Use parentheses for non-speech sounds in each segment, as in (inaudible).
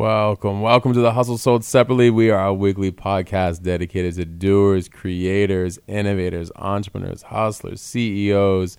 Welcome, welcome to the Hustle Sold Separately. We are a weekly podcast dedicated to doers, creators, innovators, entrepreneurs, hustlers, CEOs,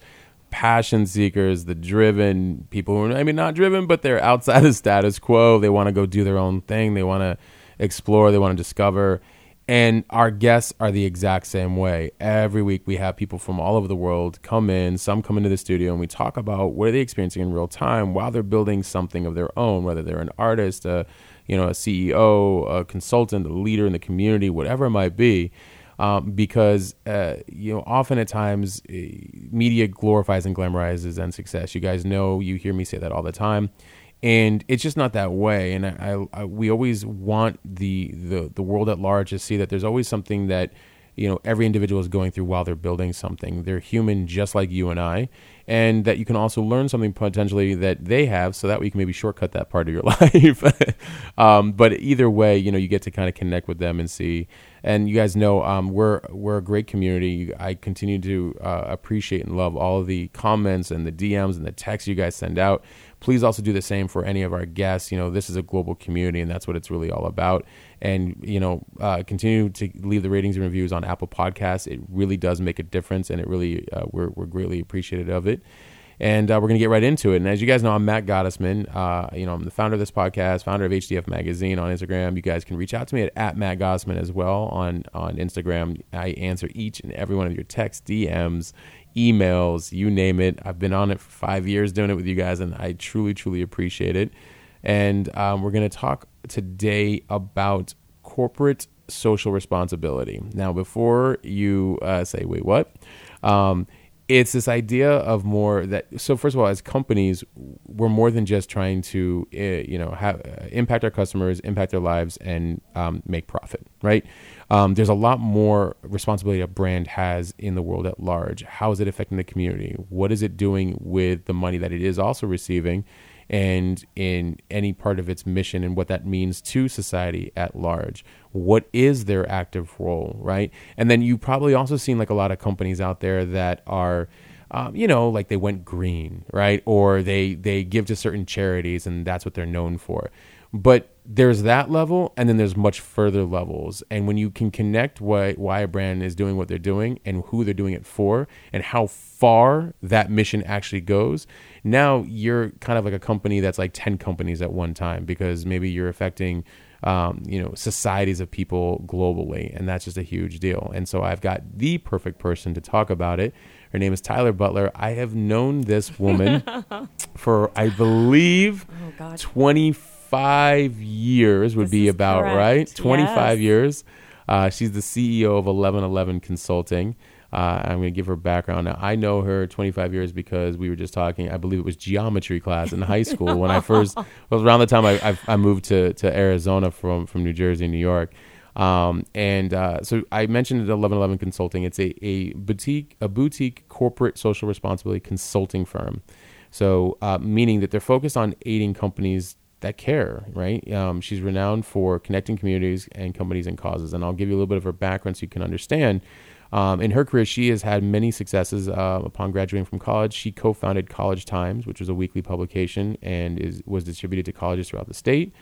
passion seekers, the driven people who are maybe not driven, but they're outside (laughs) of status quo. They want to go do their own thing. They want to explore. They want to discover. And our guests are the exact same way. Every week we have people from all over the world come in, some come into the studio, and we talk about what are they experiencing in real time while they're building something of their own, whether they're an artist, a you know, a CEO, a consultant, a leader in the community, whatever it might be. Um, because uh, you know, often at times, uh, media glorifies and glamorizes and success. You guys know, you hear me say that all the time and it's just not that way. And I, I, we always want the, the the world at large to see that there's always something that you know every individual is going through while they're building something. They're human just like you and i. And that you can also learn something potentially that they have so that we can maybe shortcut that part of your (laughs) life. (laughs) Um, but either way you know you get to kind of connect with them and see and you guys know um, we're we're a great community. I continue to uh, appreciate and love all the comments and the dms and the texts you guys send out. Please also do the same for any of our guests. You know this is a global community and that's what it's really all about. And you know uh, continue to leave the ratings and reviews on apple podcasts. It really does make a difference and it really uh, we're, we're greatly appreciative of it and uh, we're going to get right into it. And as you guys know, I'm Matt Gottesman. Uh, you know, I'm the founder of this podcast, founder of HDF Magazine on Instagram. You guys can reach out to me at, at Matt Gottesman as well on on Instagram. I answer each and every one of your texts, DMs, emails, you name it. I've been on it for five years doing it with you guys, and I truly, truly appreciate it. And um, we're going to talk today about corporate social responsibility. Now, before you uh, say, wait, what? Um, it's this idea of more that so first of all as companies we're more than just trying to uh, you know have uh, impact our customers impact their lives and um, make profit right? Um, there's a lot more responsibility a brand has in the world at large. How is it affecting the community? What is it doing with the money that it is also receiving and in any part of its mission and what that means to society at large. What is their active role, right? And then you probably also seen like a lot of companies out there that are, um, you know, like they went green, right? Or they they give to certain charities and that's what they're known for. But there's that level, and then there's much further levels. And when you can connect why why a brand is doing what they're doing and who they're doing it for, and how far that mission actually goes, now you're kind of like a company that's like 10 companies at one time because maybe you're affecting um, you know societies of people globally and that's just a huge deal and so i've got the perfect person to talk about it her name is tyler butler i have known this woman (laughs) for i believe Oh God. 25 years would This be about correct. right 25 Yes. years uh, she's the ceo of 1111 consulting uh, I'm going to give her background. Now, I know her 25 years because we were just talking. I believe it was geometry class in high school when I (laughs) first it was around the time I, I, I moved to, to Arizona from from New Jersey, New York. Um, and uh, so I mentioned at 1111 Consulting. It's a, a boutique a boutique corporate social responsibility consulting firm. So uh, meaning that they're focused on aiding companies that care, right? Um, she's renowned for connecting communities and companies and causes. And I'll give you a little bit of her background so you can understand. Um, in her career, she has had many successes. Uh, upon graduating from college, she co-founded College Times, which was a weekly publication and is was distributed to colleges throughout the state.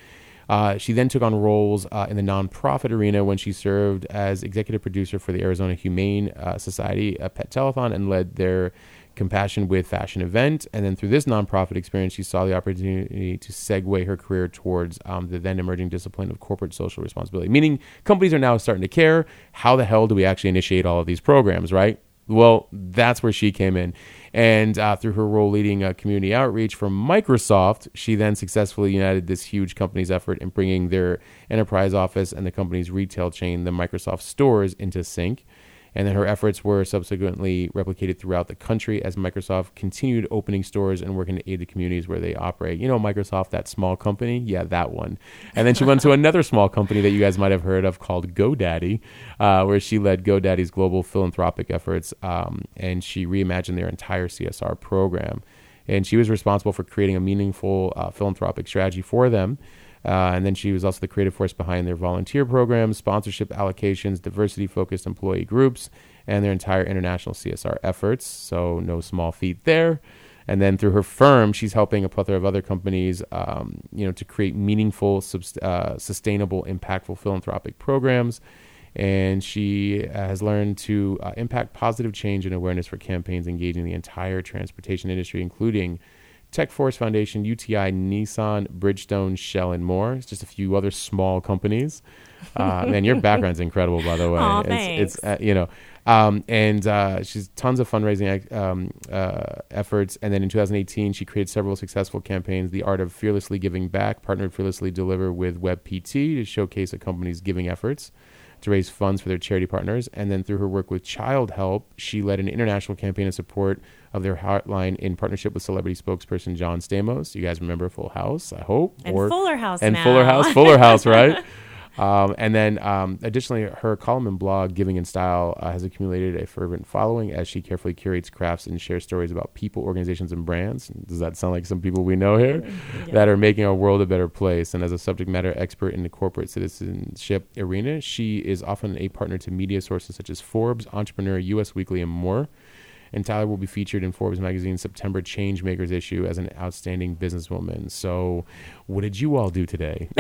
Uh, she then took on roles uh, in the nonprofit arena when she served as executive producer for the Arizona Humane uh, Society, a pet telethon, and led their Compassion with Fashion event. And then through this nonprofit experience, she saw the opportunity to segue her career towards um, the then emerging discipline of corporate social responsibility, meaning companies are now starting to care. How the hell do we actually initiate all of these programs, right? Well, that's where she came in. And uh, through her role leading uh, community outreach for Microsoft, she then successfully united this huge company's effort in bringing their enterprise office and the company's retail chain, the Microsoft stores, into sync. And then her efforts were subsequently replicated throughout the country as Microsoft continued opening stores and working to aid the communities where they operate. You know, Microsoft, that small company? Yeah, that one. And then she went to another small company that you guys might have heard of called GoDaddy, uh, where she led GoDaddy's global philanthropic efforts um, and she reimagined their entire CSR program. And she was responsible for creating a meaningful uh, philanthropic strategy for them. Uh, and then she was also the creative force behind their volunteer programs, sponsorship allocations, diversity focused employee groups, and their entire international CSR efforts. So, no small feat there. And then through her firm, she's helping a plethora of other companies, um, you know, to create meaningful, uh, sustainable, impactful philanthropic programs. And she has learned to uh, impact positive change and awareness for campaigns engaging the entire transportation industry, including Tech Force Foundation, UTI, Nissan, Bridgestone, Shell, and more. It's just a few other small companies. Uh, man, your background's incredible, by the way. Aw, it's, it's uh, you know, um, and uh, she's tons of fundraising um, uh, efforts. And then in 2018, she created several successful campaigns. The Art of Fearlessly Giving Back partnered Fearlessly Deliver with WebPT to showcase a company's giving efforts to raise funds for their charity partners. And then through her work with Childhelp, she led an international campaign in support of their hotline in partnership with celebrity spokesperson John Stamos. You guys remember Full House, I hope. And Fuller House And now. Fuller House, Fuller House, (laughs) right? Um, and then, um, additionally, her column and blog, Giving in Style, uh, has accumulated a fervent following as she carefully curates crafts and shares stories about people, organizations, and brands. Does that sound like some people we know here that are making our world a better place? And as a subject matter expert in the corporate citizenship arena, she is often a partner to media sources such as Forbes, Entrepreneur, US Weekly, and more. And Tyler will be featured in Forbes magazine's September Changemakers issue as an outstanding businesswoman. So, what did you all do today? (laughs)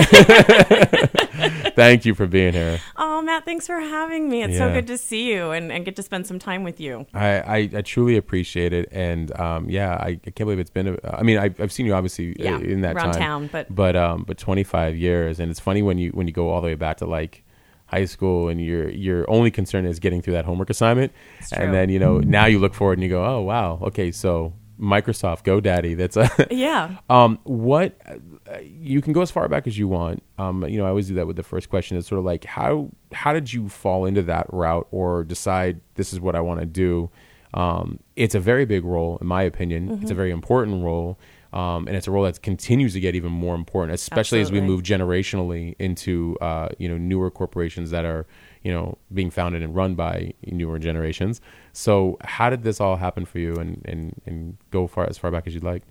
Thank you for being here. Oh, Matt, thanks for having me. It's so good to see you and, and get to spend some time with you. I, I, I truly appreciate it, and um, yeah, I, I can't believe it's been. A, I mean, I, I've seen you obviously uh, Yeah, in that around time, town, but- but um, but 25 years, and it's funny when you when you go all the way back to like high school, and your your only concern is getting through that homework assignment, and then you know now you look forward and you go, oh wow, okay, so Microsoft, GoDaddy, that's a (laughs) Yeah. Um, what uh, you can go as far back as you want. Um, you know, I always do that with the first question. it's sort of like how how did you fall into that route or decide this is what I want to do? Um, it's a very big role, in my opinion. Mm-hmm. It's a very important role, um, and it's a role that continues to get even more important, especially as we move generationally into uh, you know newer corporations that are you know being founded and run by newer generations. So, how did this all happen for you, and and and go far as far back as you'd like?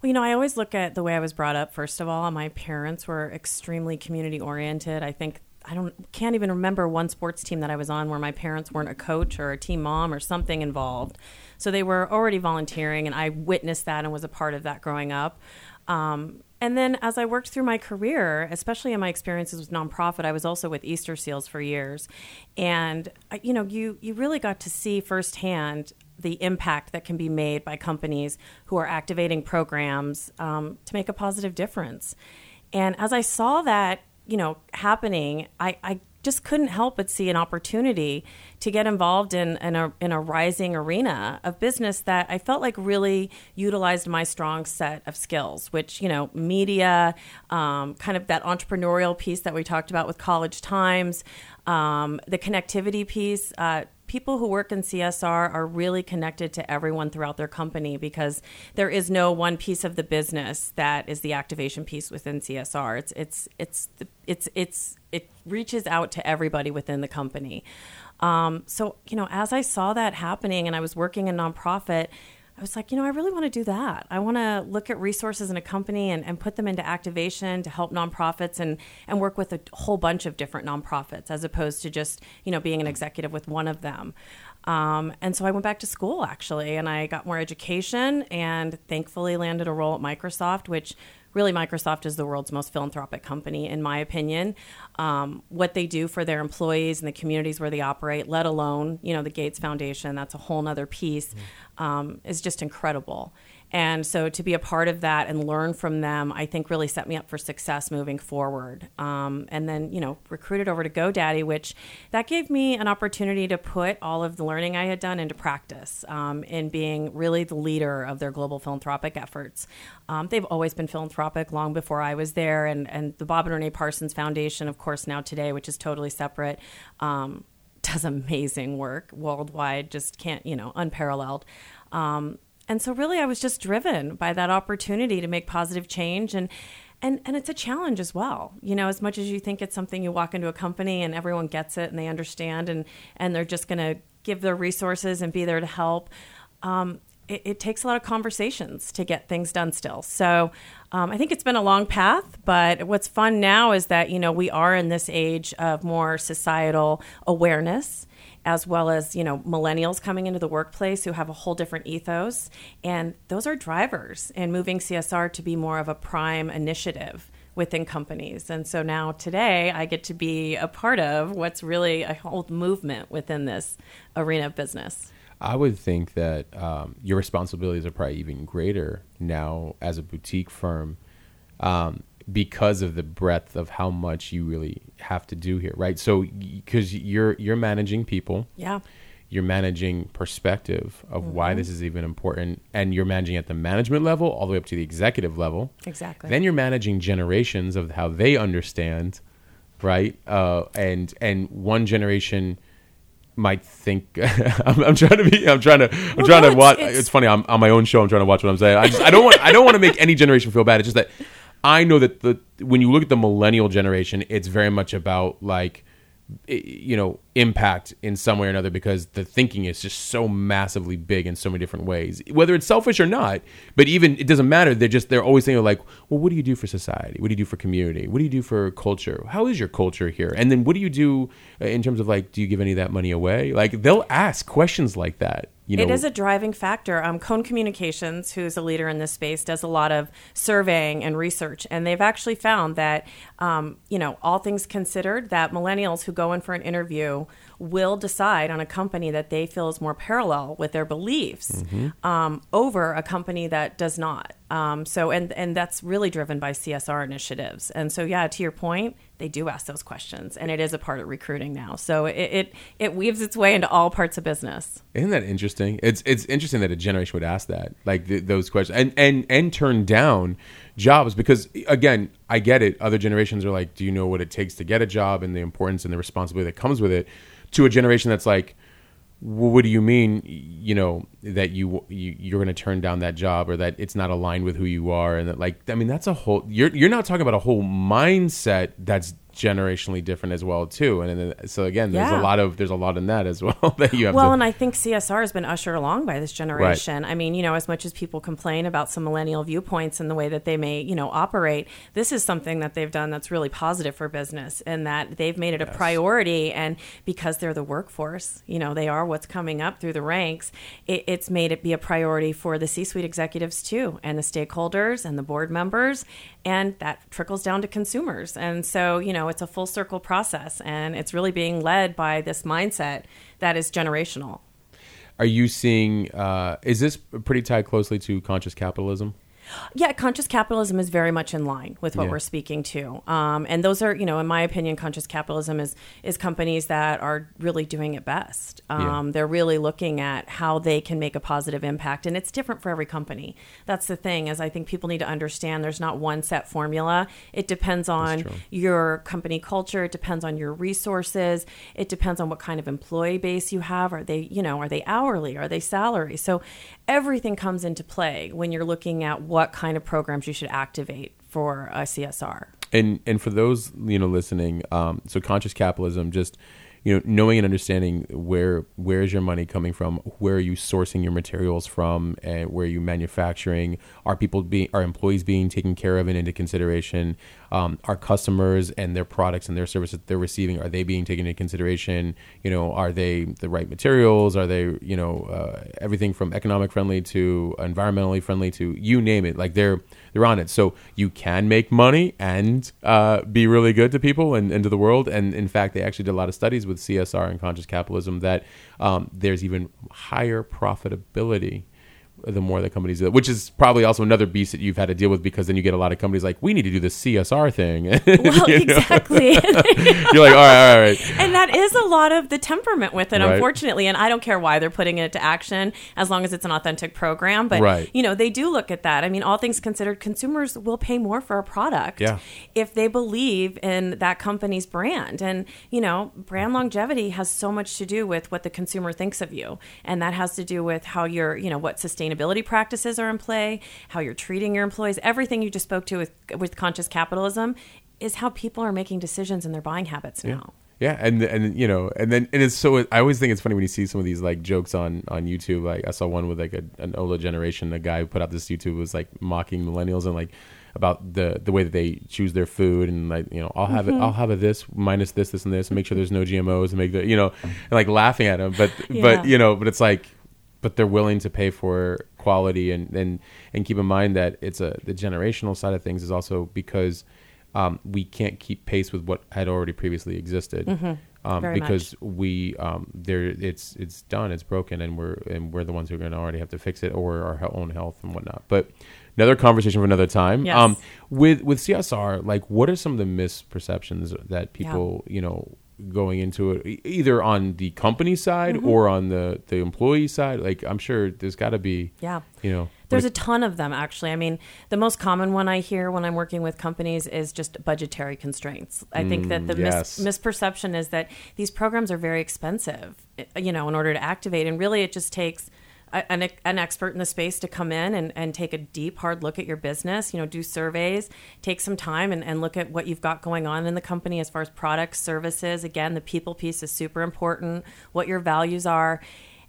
Well, you know, I always look at the way I was brought up. First of all, my parents were extremely community oriented. I think I don't can't even remember one sports team that I was on where my parents weren't a coach or a team mom or something involved. So they were already volunteering, and I witnessed that and was a part of that growing up. Um, and then as I worked through my career, especially in my experiences with nonprofit, I was also with Easter Seals for years, and you know, you you really got to see firsthand the impact that can be made by companies who are activating programs um, to make a positive difference. And as I saw that, you know, happening, I, I just couldn't help but see an opportunity to get involved in, in, a, in a rising arena of business that I felt like really utilized my strong set of skills, which, you know, media, um, kind of that entrepreneurial piece that we talked about with College Times, um, the connectivity piece. Uh, people who work in CSR are really connected to everyone throughout their company because there is no one piece of the business that is the activation piece within CSR. It's it's it's it's it's it reaches out to everybody within the company. Um, so you know, as I saw that happening, and I was working in nonprofit. I was like, you know, I really want to do that. I want to look at resources in a company and, and put them into activation to help nonprofits and, and work with a whole bunch of different nonprofits as opposed to just, you know, being an executive with one of them. Um, and so I went back to school actually, and I got more education and thankfully landed a role at Microsoft, which really Microsoft is the world's most philanthropic company, in my opinion. Um, what they do for their employees and the communities where they operate, let alone, you know, the Gates Foundation, that's a whole nother piece, um, is just incredible. And so to be a part of that and learn from them, I think really set me up for success moving forward. Um, and then, you know, recruited over to GoDaddy, which that gave me an opportunity to put all of the learning I had done into practice um, in being really the leader of their global philanthropic efforts. Um, they've always been philanthropic long before I was there. And, and the Bob and Renee Parsons Foundation, of course, now today, which is totally separate. Um, (laughs) does amazing work worldwide, just can't, you know, unparalleled. Um, and so really I was just driven by that opportunity to make positive change and and and it's a challenge as well. You know, as much as you think it's something you walk into a company and everyone gets it and they understand and and they're just going to give their resources and be there to help. Um, it, it, takes a lot of conversations to get things done still. So um, I think it's been a long path, but what's fun now is that, you know, we are in this age of more societal awareness as well as, you know, millennials coming into the workplace who have a whole different ethos. And those are drivers in moving CSR to be more of a prime initiative within companies. And so now today I get to be a part of what's really a whole movement within this arena of business. I would think that um, your responsibilities are probably even greater now as a boutique firm um, because of the breadth of how much you really have to do here, right? So because you're you're managing people, yeah, you're managing perspective of mm-hmm. why this is even important, and you're managing at the management level all the way up to the executive level. Exactly. Then you're managing generations of how they understand, right? Uh, and and one generation might think (laughs) I'm, I'm, trying to be I'm trying to I'm well, trying no, to watch it's, it's, funny I'm on my own show I'm trying to watch what I'm saying I just I don't want I don't want to make any generation feel bad it's just that I know that the when you look at the millennial generation it's very much about like you know impact in some way or another because the thinking is just so massively big in so many different ways. Whether it's selfish or not but even it doesn't matter. They're just they're always thinking like well what do you do for society? What do you do for community? What do you do for culture? How is your culture here? And then what do you do uh, in terms of like do you give any of that money away? Like they'll ask questions like that you know, it is a driving factor. Um, Cone Communications, who's a leader in this space, does a lot of surveying and research, and they've actually found that, um, you know, all things considered, that millennials who go in for an interview will decide on a company that they feel is more parallel with their beliefs mm-hmm. um, over a company that does not. Um, so, and and that's really driven by CSR initiatives. And so, yeah, to your point, they do ask those questions, and it is a part of recruiting now. So it it, it weaves its way into all parts of business. Isn't that interesting? It's it's interesting that a generation would ask that, like th- those questions, and and and turn down jobs because again, I get it. Other generations are like, do you know what it takes to get a job and the importance and the responsibility that comes with it? to a generation that's like, what do you mean you know that you, you you're going to turn down that job or that it's not aligned with who you are and that like i mean that's a whole you're you're not talking about a whole mindset that's generationally different as well too and then, so again there's yeah. a lot of there's a lot in that as (laughs) well that you have well to, and i think csr has been ushered along by this generation right. i mean you know as much as people complain about some millennial viewpoints and the way that they may you know operate this is something that they've done that's really positive for business and that they've made it yes. a priority and because they're the workforce you know they are what's coming up through the ranks it, it's made it be a priority for the c-suite executives too and the stakeholders and the board members and that trickles down to consumers and so you know it's a full circle process, and it's really being led by this mindset that is generational. Are you seeing? Uh, is this pretty tied closely to conscious capitalism? Yeah, conscious capitalism is very much in line with what yeah. we're speaking to, um, and those are, you know, in my opinion, conscious capitalism is is companies that are really doing it best. Um, yeah. They're really looking at how they can make a positive impact, and it's different for every company. That's the thing, is I think people need to understand there's not one set formula. It depends on your company culture. It depends on your resources. It depends on what kind of employee base you have. Are they, you know, are they hourly? Are they salary? So everything comes into play when you're looking at what kind of programs you should activate for a CSR. And and for those you know listening, um, so conscious capitalism just you know knowing and understanding where where is your money coming from where are you sourcing your materials from and where are you manufacturing are people being are employees being taken care of and into consideration um, our customers and their products and their services they're receiving are they being taken into consideration? You know are they the right materials? Are they you know uh, everything from economic friendly to environmentally friendly to you name it. Like they're they're on it. So you can make money and uh, be really good to people and, and to the world. And in fact they actually did a lot of studies with csr and conscious capitalism that um, there's even higher profitability the more the companies do that, which is probably also another beast that you've had to deal with because then you get a lot of companies like we need to do this CSR thing. (laughs) Well, You exactly. (laughs) You're like, all right, all right, all right. and that is a lot of the temperament with it, Right. unfortunately. And I don't care why they're putting it to action as long as it's an authentic program. But Right. you know, they do look at that. I mean, all things considered, consumers will pay more for a product Yeah. if they believe in that company's brand. And you know, brand longevity has so much to do with what the consumer thinks of you, and that has to do with how you're, you know, what sustainability practices are in play, how you're treating your employees. Everything you just spoke to with with conscious capitalism is how people are making decisions in their buying habits now. Yeah, and and you know, and then and it's so. I always think it's funny when you see some of these like jokes on on YouTube. Like I saw one with like a, an Ola generation. A guy who put out this YouTube was like mocking millennials and like about the the way that they choose their food and like you know I'll have it mm-hmm. I'll have a this minus this this and this and make sure there's no GMOs and make the you know and like laughing at him. But (laughs) Yeah. but you know but it's like but they're willing to pay for quality and and and keep in mind that it's a the generational side of things is also because um, we can't keep pace with what had already previously existed. Um, Mm-hmm. Very because we um, there it's it's done it's broken and we're and we're the ones who are going to already have to fix it or our own health and whatnot. But another conversation for another time. Yes. um, with with CSR like what are some of the misperceptions that people you know going into it either on the company side Mm-hmm. or on the the employee side like I'm sure there's got to be Yeah. you know There's a ton of them, actually. I mean, the most common one I hear when I'm working with companies is just budgetary constraints. I think that the Mm, yes. mis- misperception is that these programs are very expensive, you know, in order to activate. And really, it just takes an, an expert in the space to come in and, and take a deep, hard look at your business, you know, do surveys, take some time and, and look at what you've got going on in the company as far as products, services. Again, the people piece is super important, what your values are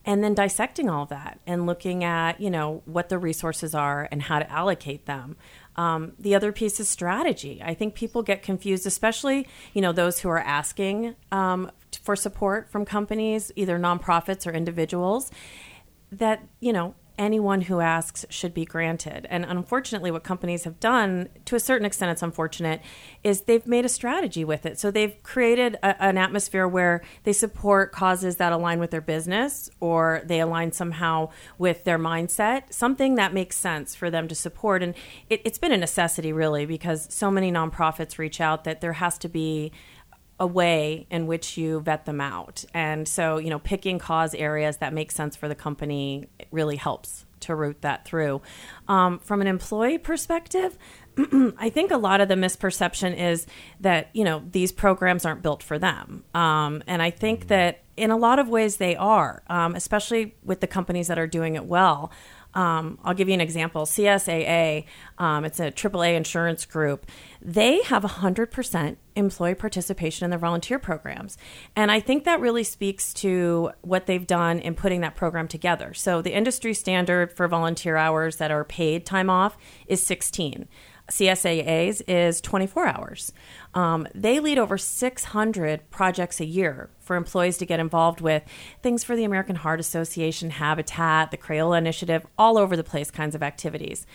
and then dissecting all that and looking at you know what the resources are and how to allocate them um, the other piece is strategy i think people get confused especially you know those who are asking um, for support from companies either nonprofits or individuals that you know anyone who asks should be granted. And unfortunately what companies have done to a certain extent it's unfortunate is they've made a strategy with it. So they've created a, an atmosphere where they support causes that align with their business or they align somehow with their mindset something that makes sense for them to support. And it, it's been a necessity really because so many nonprofits reach out that there has to be a way in which you vet them out. And so, you know, picking cause areas that make sense for the company really helps to root that through. Um, from an employee perspective, (clears throat) I think a lot of the misperception is that, you know, these programs aren't built for them. Um, and I think that in a lot of ways they are, um, especially with the companies that are doing it well. Um, I'll give you an example. CSAA, um, it's a AAA insurance group. They have 100% employee participation in their volunteer programs. And I think that really speaks to what they've done in putting that program together. So the industry standard for volunteer hours that are paid time off is 16. CSAA's is 24 hours. Um, they lead over 600 projects a year for employees to get involved with things for the American Heart Association, Habitat, the Crayola Initiative, all over the place kinds of activities.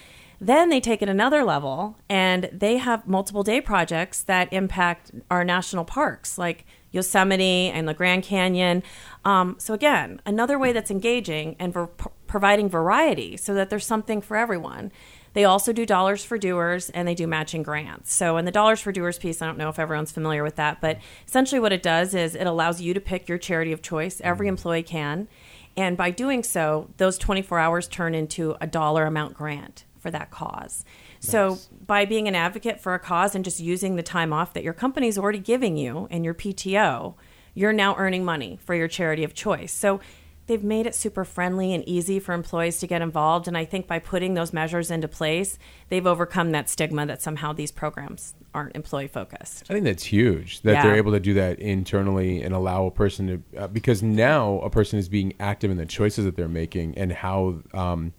Then they take it another level and they have multiple day projects that impact our national parks like Yosemite and the Grand Canyon. Um, so, again, another way that's engaging and ver- providing variety so that there's something for everyone. They also do dollars for doers and they do matching grants. So, in the dollars for doers piece, I don't know if everyone's familiar with that, but essentially what it does is it allows you to pick your charity of choice. Every employee can. And by doing so, those 24 hours turn into a dollar amount grant for that cause. So, by being an advocate for a cause and just using the time off that your company's already giving you and your PTO, you're now earning money for your charity of choice. So, they've made it super friendly and easy for employees to get involved. And I think by putting those measures into place, they've overcome that stigma that somehow these programs aren't employee focused. I think that's huge that Yeah. they're able to do that internally and allow a person to uh, because now a person is being active in the choices that they're making and how um,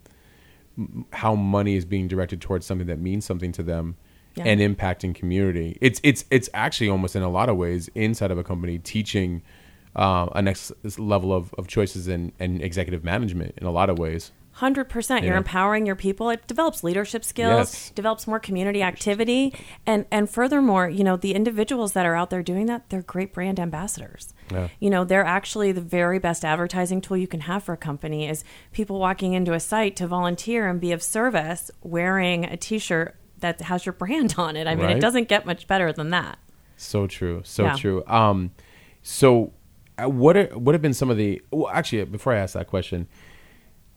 how money is being directed towards something that means something to them Yeah. and impacting community. It's it's it's actually almost in a lot of ways inside of a company teaching uh, a next level of, of choices and, and executive management in a lot of ways. Hundred percent. You're Yeah. empowering your people. It develops leadership skills, Yes. develops more community activity, and and furthermore, you know, the individuals that are out there doing that, they're great brand ambassadors. Yeah. You know, they're actually the very best advertising tool you can have for a company. Is people walking into a site to volunteer and be of service, wearing a T-shirt that has your brand (laughs) on it. I mean, Right. it doesn't get much better than that. So true, so Yeah. true. Um, so what are, what have been some of the? Well, actually, before I ask that question,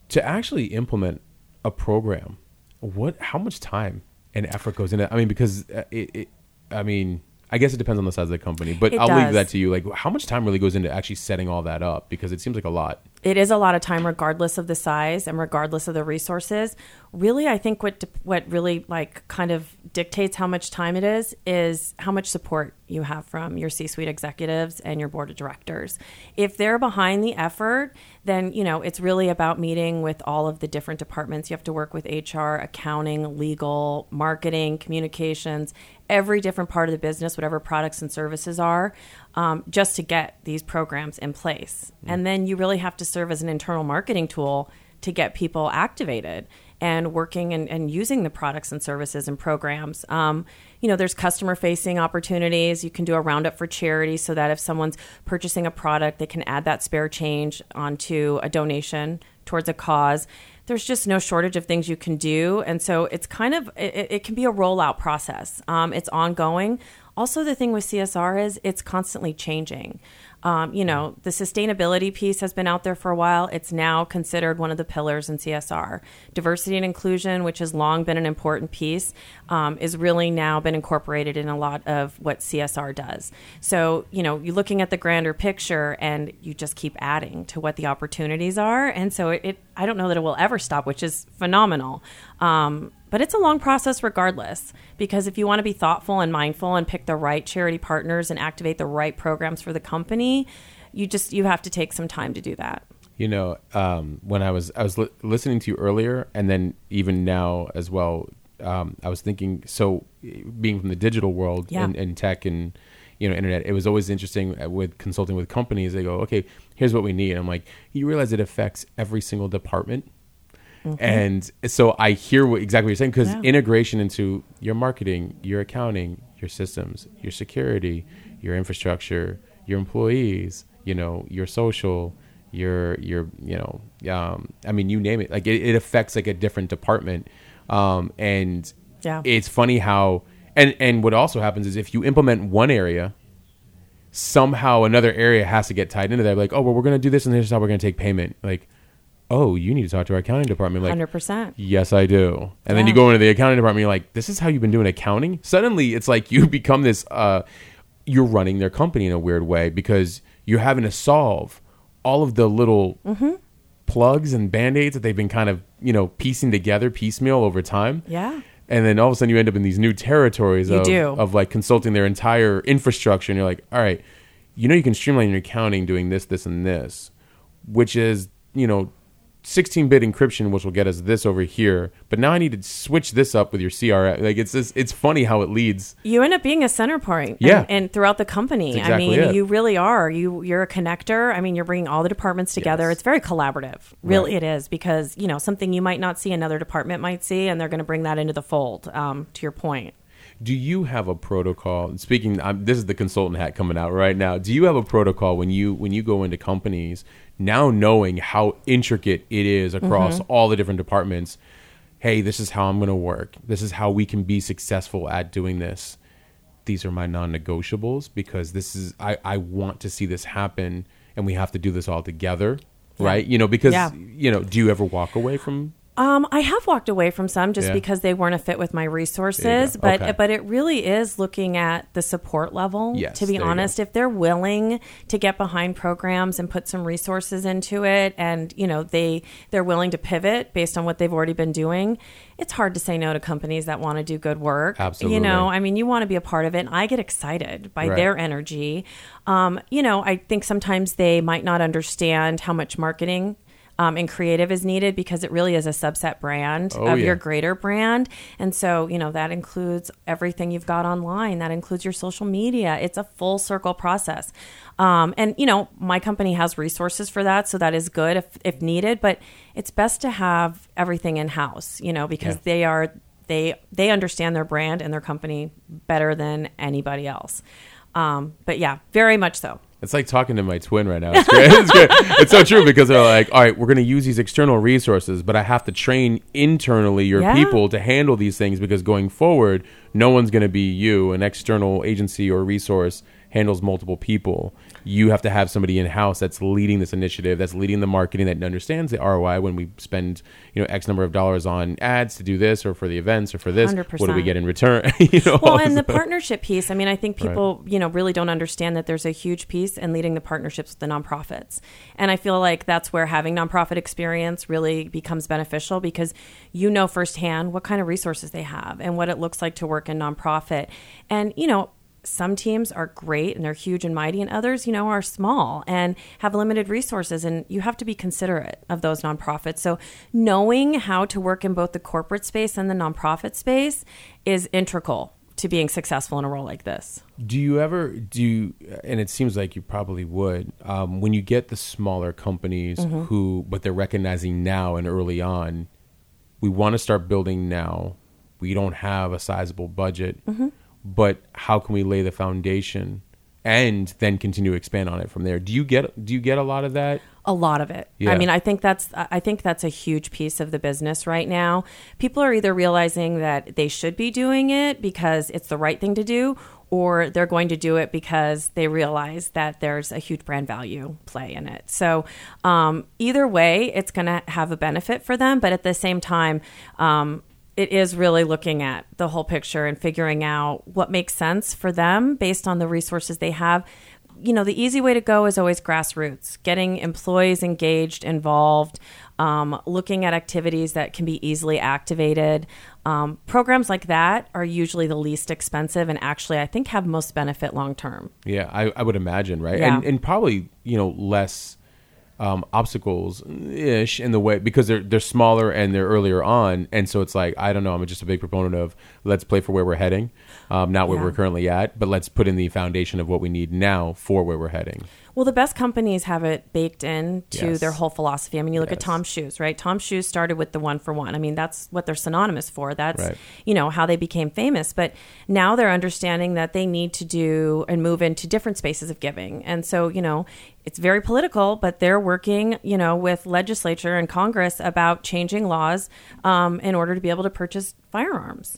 to actually implement a program, what? How much time and effort goes into? I mean, because uh, it, it I mean, I guess it depends on the size of the company, but It I'll leave that to you. Like, how much time really goes into actually setting all that up? Because it seems like a lot. it is a lot of time regardless of the size and regardless of the resources really i think what what really like kind of dictates how much time it is is how much support you have from your c-suite executives and your board of directors. If they're behind the effort then you know it's really about meeting with all of the different departments. You have to work with hr accounting legal marketing communications every different part of the business whatever products and services are um, just to get these programs in place. And then you really have to serve as an internal marketing tool to get people activated and working and, and using the products and services and programs. Um, you know, there's customer facing opportunities. You can do a roundup for charity so that if someone's purchasing a product, they can add that spare change onto a donation towards a cause. There's just no shortage of things you can do. And so it's kind of, it, it can be a rollout process. Um, it's ongoing. Also, the thing with CSR is it's constantly changing. Um, you know, the sustainability piece has been out there for a while. It's now considered one of the pillars in CSR. Diversity and inclusion, which has long been an important piece, um, is really now been incorporated in a lot of what CSR does. So, you know, you're looking at the grander picture and you just keep adding to what the opportunities are. And so it, it I don't know that it will ever stop, which is phenomenal. Um, but it's a long process regardless, because if you want to be thoughtful and mindful and pick the right charity partners and activate the right programs for the company, you just you have to take some time to do that. You know, um, when I was I was li- listening to you earlier, and then even now as well, um, I was thinking. So, being from the digital world Yeah. and, and tech and you know internet, it was always interesting uh, with consulting with companies. They go, "Okay, here's what we need." I'm like, "You realize it affects every single department." And so I hear what, exactly what you're saying because Mm-hmm. Yeah. integration into your marketing, your accounting, your systems, your security, your infrastructure, your employees, you know, your social, your your you know, um, I mean, you name it. Like it, it affects like a different department, um, and Yeah. it's funny how and and what also happens is if you implement one area somehow another area has to get tied into that. Like, oh, well, we're going to do this, and this is how we're going to take payment. Like, oh, you need to talk to our accounting department. Like, Hundred percent. yes, I do. And then you go into the accounting department. You're like, this is how you've been doing accounting. Suddenly, it's like you (laughs) become this. Uh, you're running their company in a weird way because you're having to solve all of the little Mm-hmm. plugs and band aids that they've been kind of you know piecing together piecemeal over time. Yeah. And then all of a sudden you end up in these new territories of, of like consulting their entire infrastructure. And you're like, all right, you know, you can streamline your accounting doing this, this, and this, which is, you know, 16 bit encryption, which will get us this over here. But now I need to switch this up with your CRM. Like it's just, it's funny how it leads. you end up being a center point and- Yeah. and, throughout the company exactly i mean it. you really are you you're a connector i mean you're bringing all the departments together Yes. it's very collaborative really Right. it is because you know something you might not see another department might see and they're going to bring that into the fold um, to your point Do you have a protocol? Speaking, um, this is the consultant hat coming out right now. Do you have a protocol when you when you go into companies now, knowing how intricate it is across Mm-hmm. all the different departments? Hey, this is how I'm going to work. This is how we can be successful at doing this. These are my non-negotiables because this is I I want to see this happen, and we have to do this all together, right? You know, because Yeah. you know, do you ever walk away from? Um, I have walked away from some just Yeah. because they weren't a fit with my resources, go. but Okay. but it really is looking at the support level. Yes, to be there you honest, if they're willing to get behind programs and put some resources into it, and you know they they're willing to pivot based on what they've already been doing, it's hard to say no to companies that want to do good work. Absolutely. you know, I mean, you want to be a part of it, and I get excited by Right. their energy. Um, you know, I think sometimes they might not understand how much marketing um, and creative is needed because it really is a subset brand Oh, of yeah. your greater brand. And so, you know, that includes everything you've got online, that includes your social media. It's a full circle process. Um, and, you know, my company has resources for that. So that is good if, if needed, but it's best to have everything in house, you know, because Yeah. they are. They, they understand their brand and their company better than anybody else. Um, but yeah, very much so. It's like talking to my twin right now. It's great. (laughs) It's, great. it's so true because they're like, all right, we're going to use these external resources, but I have to train internally your Yeah. people to handle these things because going forward, no one's going to be you. An external agency or resource handles multiple people. You have to have somebody in house that's leading this initiative, that's leading the marketing, that understands the ROI when we spend you know X number of dollars on ads to do this or for the events or for this. What do we get in return? (laughs) you know, well and the stuff. partnership piece i mean i think people you know really don't understand that there's a huge piece in leading the partnerships with the nonprofits and i feel like that's where having nonprofit experience really becomes beneficial because you know firsthand what kind of resources they have and what it looks like to work in nonprofit and you know some teams are great and they're huge and mighty and others you know are small and have limited resources and you have to be considerate of those nonprofits so knowing how to work in both the corporate space and the nonprofit space is integral to being successful in a role like this Do you ever do? You, and it seems like you probably would. Um, when you get the smaller companies Mm-hmm. who, but they're recognizing now and early on, we want to start building now. We don't have a sizable budget, Mm-hmm. But how can we lay the foundation and then continue to expand on it from there? Do you get? Do you get a lot of that? a lot of it. Yeah. I mean, I think that's I think that's a huge piece of the business right now. People are either realizing that they should be doing it because it's the right thing to do or they're going to do it because they realize that there's a huge brand value play in it. So, um, either way, it's going to have a benefit for them, but at the same time, um, it is really looking at the whole picture and figuring out what makes sense for them based on the resources they have you know, the easy way to go is always grassroots, getting employees engaged, involved, um, looking at activities that can be easily activated. Um, programs like that are usually the least expensive and actually, I think, have most benefit long term. Yeah, I, I would imagine, right? Yeah. And and probably you know less um, obstacles ish in the way because they're they're smaller and they're earlier on, and so it's like I don't know. I'm just a big proponent of let's play for where we're heading, um, not where Yeah. we're currently at, but let's put in the foundation of what we need now for where we're heading. Well, the best companies have it baked in to Yes. their whole philosophy. I mean, you look at Yes. Tom's Shoes, right? Tom's Shoes started with the one for one. I mean, that's what they're synonymous for. That's, Right. you know, how they became famous. But now they're understanding that they need to do and move into different spaces of giving. And so, you know, it's very political, but they're working, you know, with legislature and Congress about changing laws um, in order to be able to purchase firearms.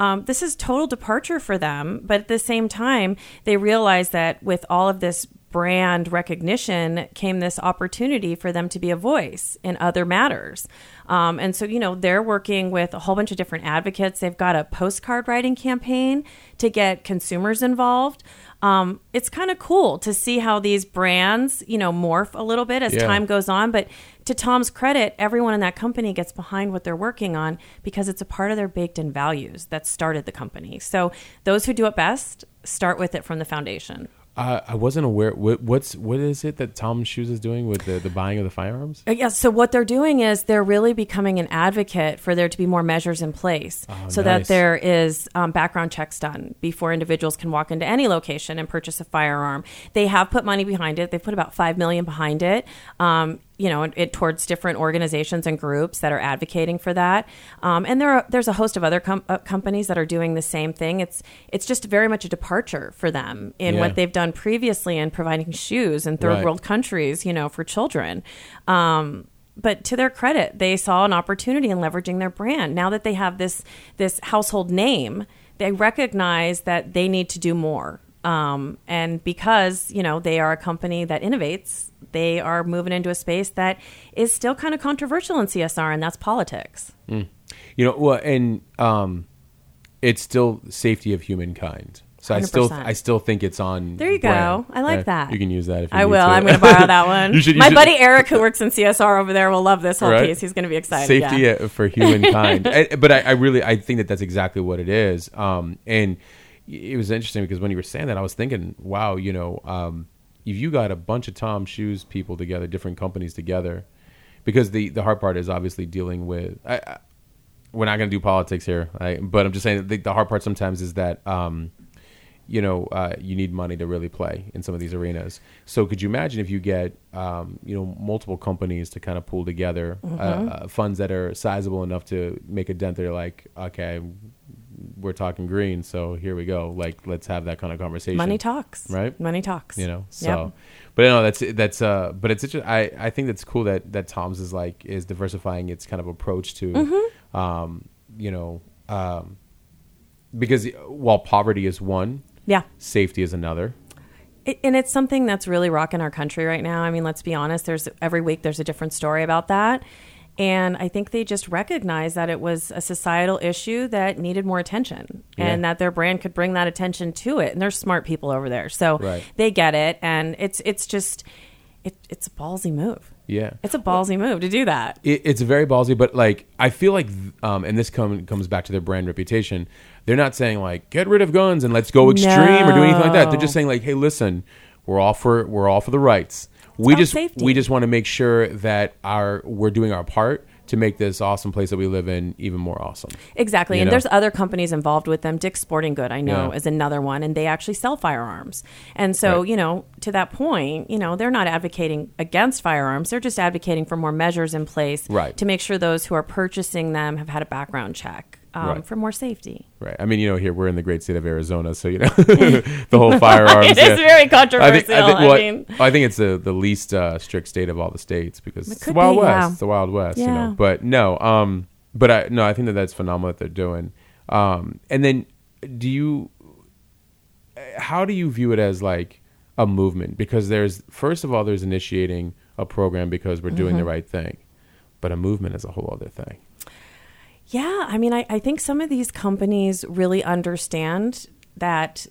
Um, this is total departure for them, but at the same time, they realize that with all of this brand recognition came this opportunity for them to be a voice in other matters. Um, and so, you know, they're working with a whole bunch of different advocates. They've got a postcard writing campaign to get consumers involved. Um, it's kind of cool to see how these brands, you know, morph a little bit as Yeah. time goes on. But to Tom's credit, everyone in that company gets behind what they're working on because it's a part of their baked in values that started the company. So those who do it best start with it from the foundation. Uh, I wasn't aware. What, what's what is it that Tom Shoes is doing with the, the buying of the firearms? Uh, Yes. So what they're doing is they're really becoming an advocate for there to be more measures in place, so that there is um, background checks done before individuals can walk into any location and purchase a firearm. They have put money behind it. They've put about five million behind it. Um, you know, it, towards different organizations and groups that are advocating for that. Um, and there are, there's a host of other com- uh, companies that are doing the same thing. It's it's just very much a departure for them in Yeah. what they've done previously in providing shoes in third Right. world countries, you know, for children. Um, but to their credit, they saw an opportunity in leveraging their brand. Now that they have this this household name, they recognize that they need to do more. Um, and because you know they are a company that innovates, they are moving into a space that is still kind of controversial in CSR, and that's politics. You know, well, and um, it's still safety of humankind. So I still 100%. I still think it's on. There you brand. go. I like Yeah, that. You can use that if you I will. to. I'm going to borrow that (laughs) one. You should- you My should- buddy (laughs) Eric, who works in CSR over there, will love this whole Right? piece. He's going to be excited. Safety yeah. uh, for (laughs) humankind. I- but I, I really I think that that's exactly what it is. Um, and it was interesting because when you were saying that, I was thinking, wow, you know, um, if you got a bunch of Tom Shoes people together, different companies together. because the the hard part is obviously dealing with. I, I, we're not going to do politics here, I, but I'm just saying the, the hard part sometimes is that. Um, you know, uh, you need money to really play in some of these arenas. So, could you imagine if you get, um, you know, multiple companies to kind of pull together uh, uh, funds that are sizable enough to make a dent? They're like, okay, we're talking green, so here we go. Like, let's have that kind of conversation. Money talks, Right. Money talks. you know. So, Yep. but no, that's that's uh, but it's just I I think that's cool that that Tom's is like is diversifying its kind of approach to, Mm-hmm. um, you know, um, because while poverty is one, Yeah. safety is another. It, and it's something that's really rocking our country right now. I mean, let's be honest. There's every week there's a different story about that, and I think they just recognized that it was a societal issue that needed more attention, and that their brand could bring that attention to it. And there's smart people over there, so Right. they get it. And it's it's just it, it's a ballsy move. Yeah. It's a ballsy move to do that. it, it's very ballsy, but like I feel like, um, and this come, comes back to their brand reputation. They're not saying like get rid of guns and let's go extreme or do anything like that. They're just saying like, hey, listen, we're all for we're all for the rights. We just safety. we just want to make sure that our we're doing our part to make this awesome place that we live in even more awesome. Exactly. You and know? there's other companies involved with them. Dick's Sporting Good, I know, Yeah. is another one, and they actually sell firearms. And so, Right. you know, to that point, you know, they're not advocating against firearms. They're just advocating for more measures in place Right. to make sure those who are purchasing them have had a background check um, Right. for more safety. Right. I mean, you know, here we're in the great state of Arizona, so you know (laughs) (laughs) the whole firearms. It is very controversial. I well, mean- I think it's the the least uh, strict state of all the states because it's the Wild be, West. yeah. It's the Wild West, you know. But no, um, but I no, I think that that's phenomenal that they're doing. Um, and then do you? How do you view it as like a movement? Because there's first of all, there's initiating a program because we're doing the Mm-hmm. right thing, but a movement is a whole other thing. Yeah, I mean, I, I think some of these companies really understand that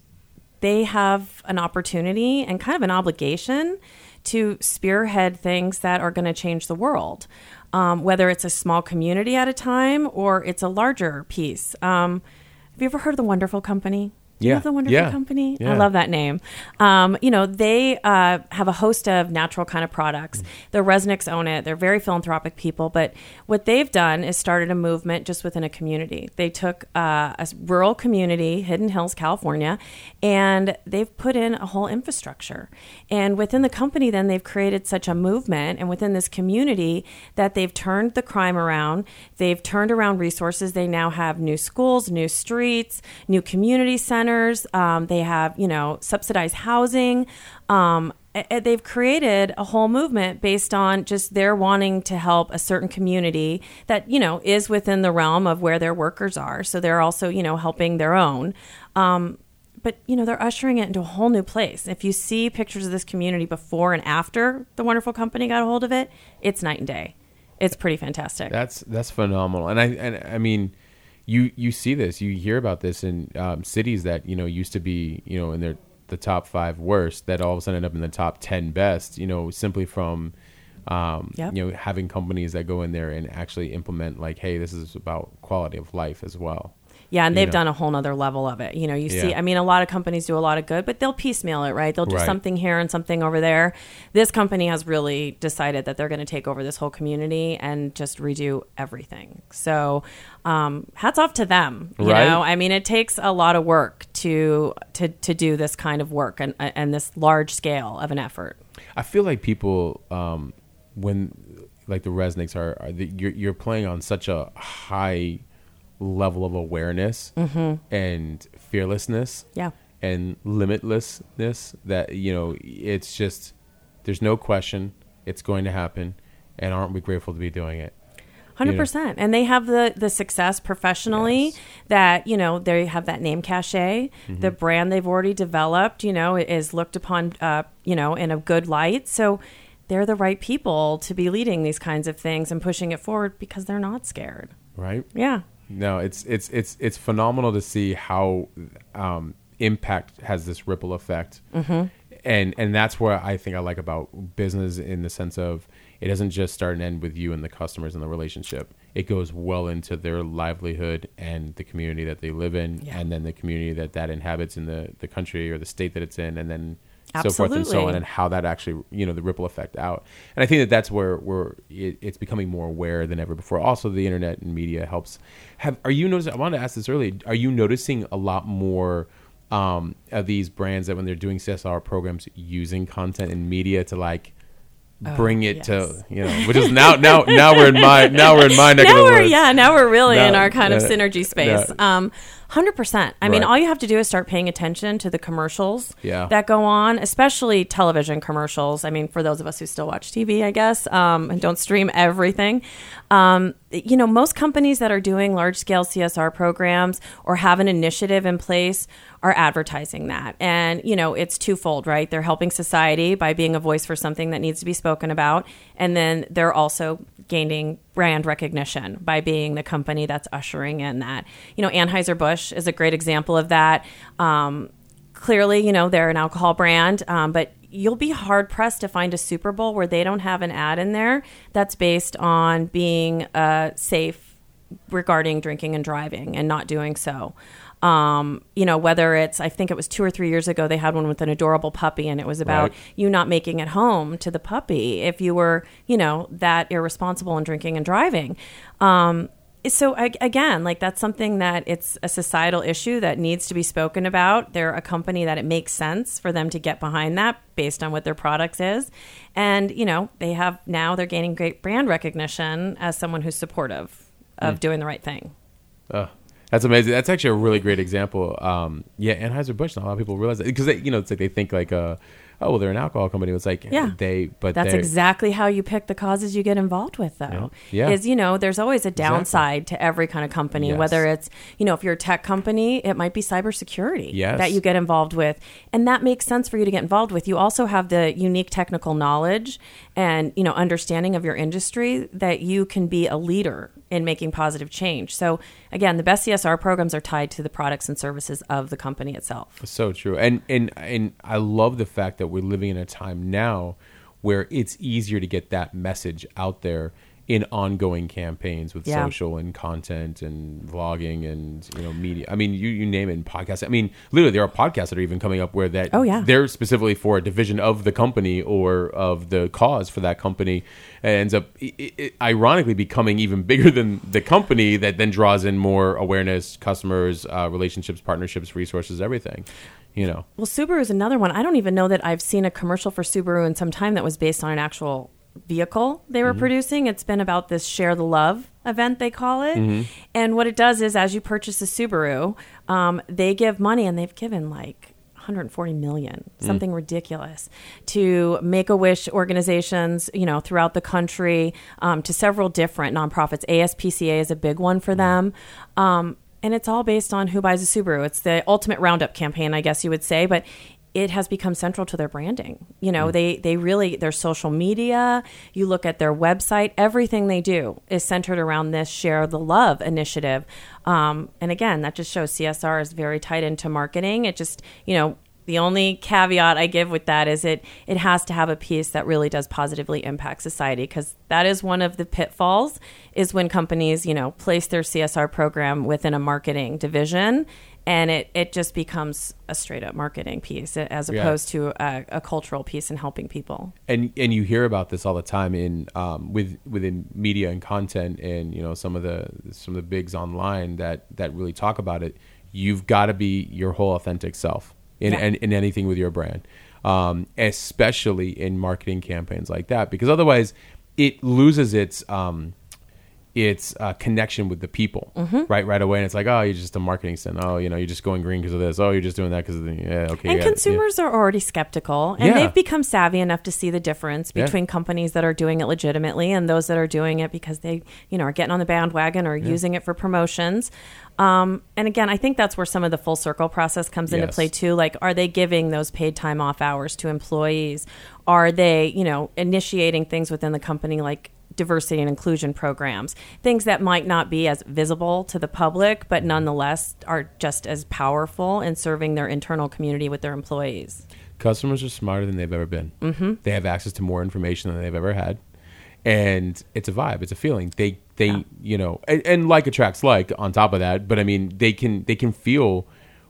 they have an opportunity and kind of an obligation to spearhead things that are going to change the world, um, whether it's a small community at a time or it's a larger piece. Um, have you ever heard of the Wonderful Company? Do you Yeah, have the Wonderful yeah, Company? yeah. I love that name. Um, you know, they uh, have a host of natural kind of products. The Resnicks own it. They're very philanthropic people, but what they've done is started a movement just within a community. They took uh, a rural community, Hidden Hills, California, and they've put in a whole infrastructure. And within the company, then they've created such a movement, and within this community, that they've turned the crime around. They've turned around resources. They now have new schools, new streets, new community centers. Um, they have, you know, subsidized housing. Um, they've created a whole movement based on just their wanting to help a certain community that you know is within the realm of where their workers are. So they're also, you know, helping their own. Um, but you know they're ushering it into a whole new place. If you see pictures of this community before and after the wonderful company got a hold of it, it's night and day. It's pretty fantastic. That's that's phenomenal, and I and I mean, you you see this, you hear about this in um, cities that you know used to be you know in their the top five worst that all of a sudden end up in the top ten best. You know, simply from um, Yep. you know having companies that go in there and actually implement like, hey, this is about quality of life as well. Yeah, and they've know. done a whole nother level of it. You know, you see, Yeah. I mean, a lot of companies do a lot of good, but they'll piecemeal it, right? They'll do Right. something here and something over there. This company has really decided that they're going to take over this whole community and just redo everything. So, um, hats off to them. You Right. know, I mean, it takes a lot of work to to to do this kind of work and and this large scale of an effort. I feel like people um, when like the Resnicks are, are the, you're you're playing on such a high level of awareness and fearlessness Yeah. and limitlessness that you know it's just there's no question it's going to happen and aren't we grateful to be doing it Hundred know? percent, and they have the the success professionally Yes. that you know they have that name cachet. Mm-hmm. The brand they've already developed, you know, is looked upon, uh, you know, in a good light. So they're the right people to be leading these kinds of things and pushing it forward because they're not scared. right Yeah, No, it's it's it's it's phenomenal to see how um, impact has this ripple effect, mm-hmm. and and that's what I think I like about business in the sense of it doesn't just start and end with you and the customers and the relationship. It goes well into their livelihood and the community that they live in, Yeah. and then the community that that inhabits in the the country or the state that it's in, and then so forth and so on, and how that actually, you know, the ripple effect out. And I think that that's where where it, it's becoming more aware than ever before. Also, the internet and media helps. Have are you noticing? I wanted to ask this earlier. Are you noticing a lot more? Um, of these brands that when they're doing CSR programs using content and media to like bring it yes. to you know which is (laughs) now now now we're in my now we're in my neck of now the we're yeah now we're really in our kind of uh, synergy space no. um 100% i mean all you have to do is start paying attention to the commercials Yeah. that go on especially television commercials. I mean for those of us who still watch tv i guess um, and don't stream everything. Um, you know most companies that are doing large scale csr programs or have an initiative in place are advertising that. And you know it's twofold right? They're helping society by being a voice for something that needs to be spoken about and then they're also gaining brand recognition by being the company that's ushering in that you know anheuser-busch is a great example of that um, clearly you know they're an alcohol brand um, but you'll be hard pressed to find a super bowl where they don't have an ad in there that's based on being uh, safe regarding drinking and driving and not doing so. Um, you know, whether it's, I think it was two or three years ago, they had one with an adorable puppy, and it was about Right. you not making it home to the puppy if you were, you know, that irresponsible in drinking and driving. Um, so again, like that's something that it's a societal issue that needs to be spoken about. They're a company that it makes sense for them to get behind that based on what their products is, and you know they have now they're gaining great brand recognition as someone who's supportive of doing the right thing. Oh, that's amazing. That's actually a really great example. Um, yeah, Anheuser Busch. Not a lot of people realize that because you know it's like they think like, uh, oh, well, they're an alcohol company. It's like Yeah. they, but That's exactly how you pick the causes you get involved with, though. Yeah. Yeah. Is, you know, there's always a downside to every kind of company, Yes. whether it's, you know, if you're a tech company, it might be cybersecurity Yes. that you get involved with. And that makes sense for you to get involved with. You also have the unique technical knowledge and, you know, understanding of your industry that you can be a leader in making positive change. So, again, the best CSR programs are tied to the products and services of the company itself. So true, and and and I love the fact that we're living in a time now where it's easier to get that message out there in ongoing campaigns with Yeah. social and content and vlogging and you know media. I mean, you you name it in podcasts. I mean, literally, there are podcasts that are even coming up where that Oh, yeah. they're specifically for a division of the company or of the cause for that company. It ends up i i ironically becoming even bigger than the company that then draws in more awareness, customers, uh, relationships, partnerships, resources, everything. You know. Well, Subaru is another one. I don't even know that I've seen a commercial for Subaru in some time that was based on an actual vehicle they were producing. It's been about this share the love event they call it. And what it does is as you purchase a Subaru, um, they give money and they've given like 140 million, something ridiculous, to Make a Wish organizations, you know, throughout the country, um, to several different nonprofits. ASPCA is a big one for them. Um, and it's all based on who buys a Subaru. It's the ultimate roundup campaign, I guess you would say, but it has become central to their branding. You know, they they really their social media, you look at their website, everything they do is centered around this share the love initiative. Um, and again, that just shows CSR is very tied into marketing. It just, you know, the only caveat I give with that is it it has to have a piece that really does positively impact society because that is one of the pitfalls is when companies you know place their CSR program within a marketing division and it it just becomes a straight up marketing piece as Yeah. opposed to a, a cultural piece in helping people. and and you hear about this all the time in um, with within media and content and you know some of the some of the bigs online that that really talk about it you've got to be your whole authentic self in Yeah. in, in anything with your brand um, especially in marketing campaigns like that because otherwise it loses its um, its uh, connection with the people Mm-hmm. right right away and it's like oh you're just a marketing stunt oh you know you're just going green because of this oh you're just doing that because of the yeah okay And yeah, consumers are already skeptical, and Yeah. they've become savvy enough to see the difference Yeah. between companies that are doing it legitimately and those that are doing it because they, you know, are getting on the bandwagon or using it for promotions. Um, and again, I think that's where some of the full circle process comes into Yes. play too. Like, are they giving those paid time off hours to employees? Are they, you know, initiating things within the company like diversity and inclusion programs, things that might not be as visible to the public, but nonetheless are just as powerful in serving their internal community with their employees. Customers are smarter than they've ever been. Mm-hmm. They have access to more information than they've ever had, and it's a vibe. It's a feeling. They they you know, and, and like attracts like on top of that. But I mean, they can they can feel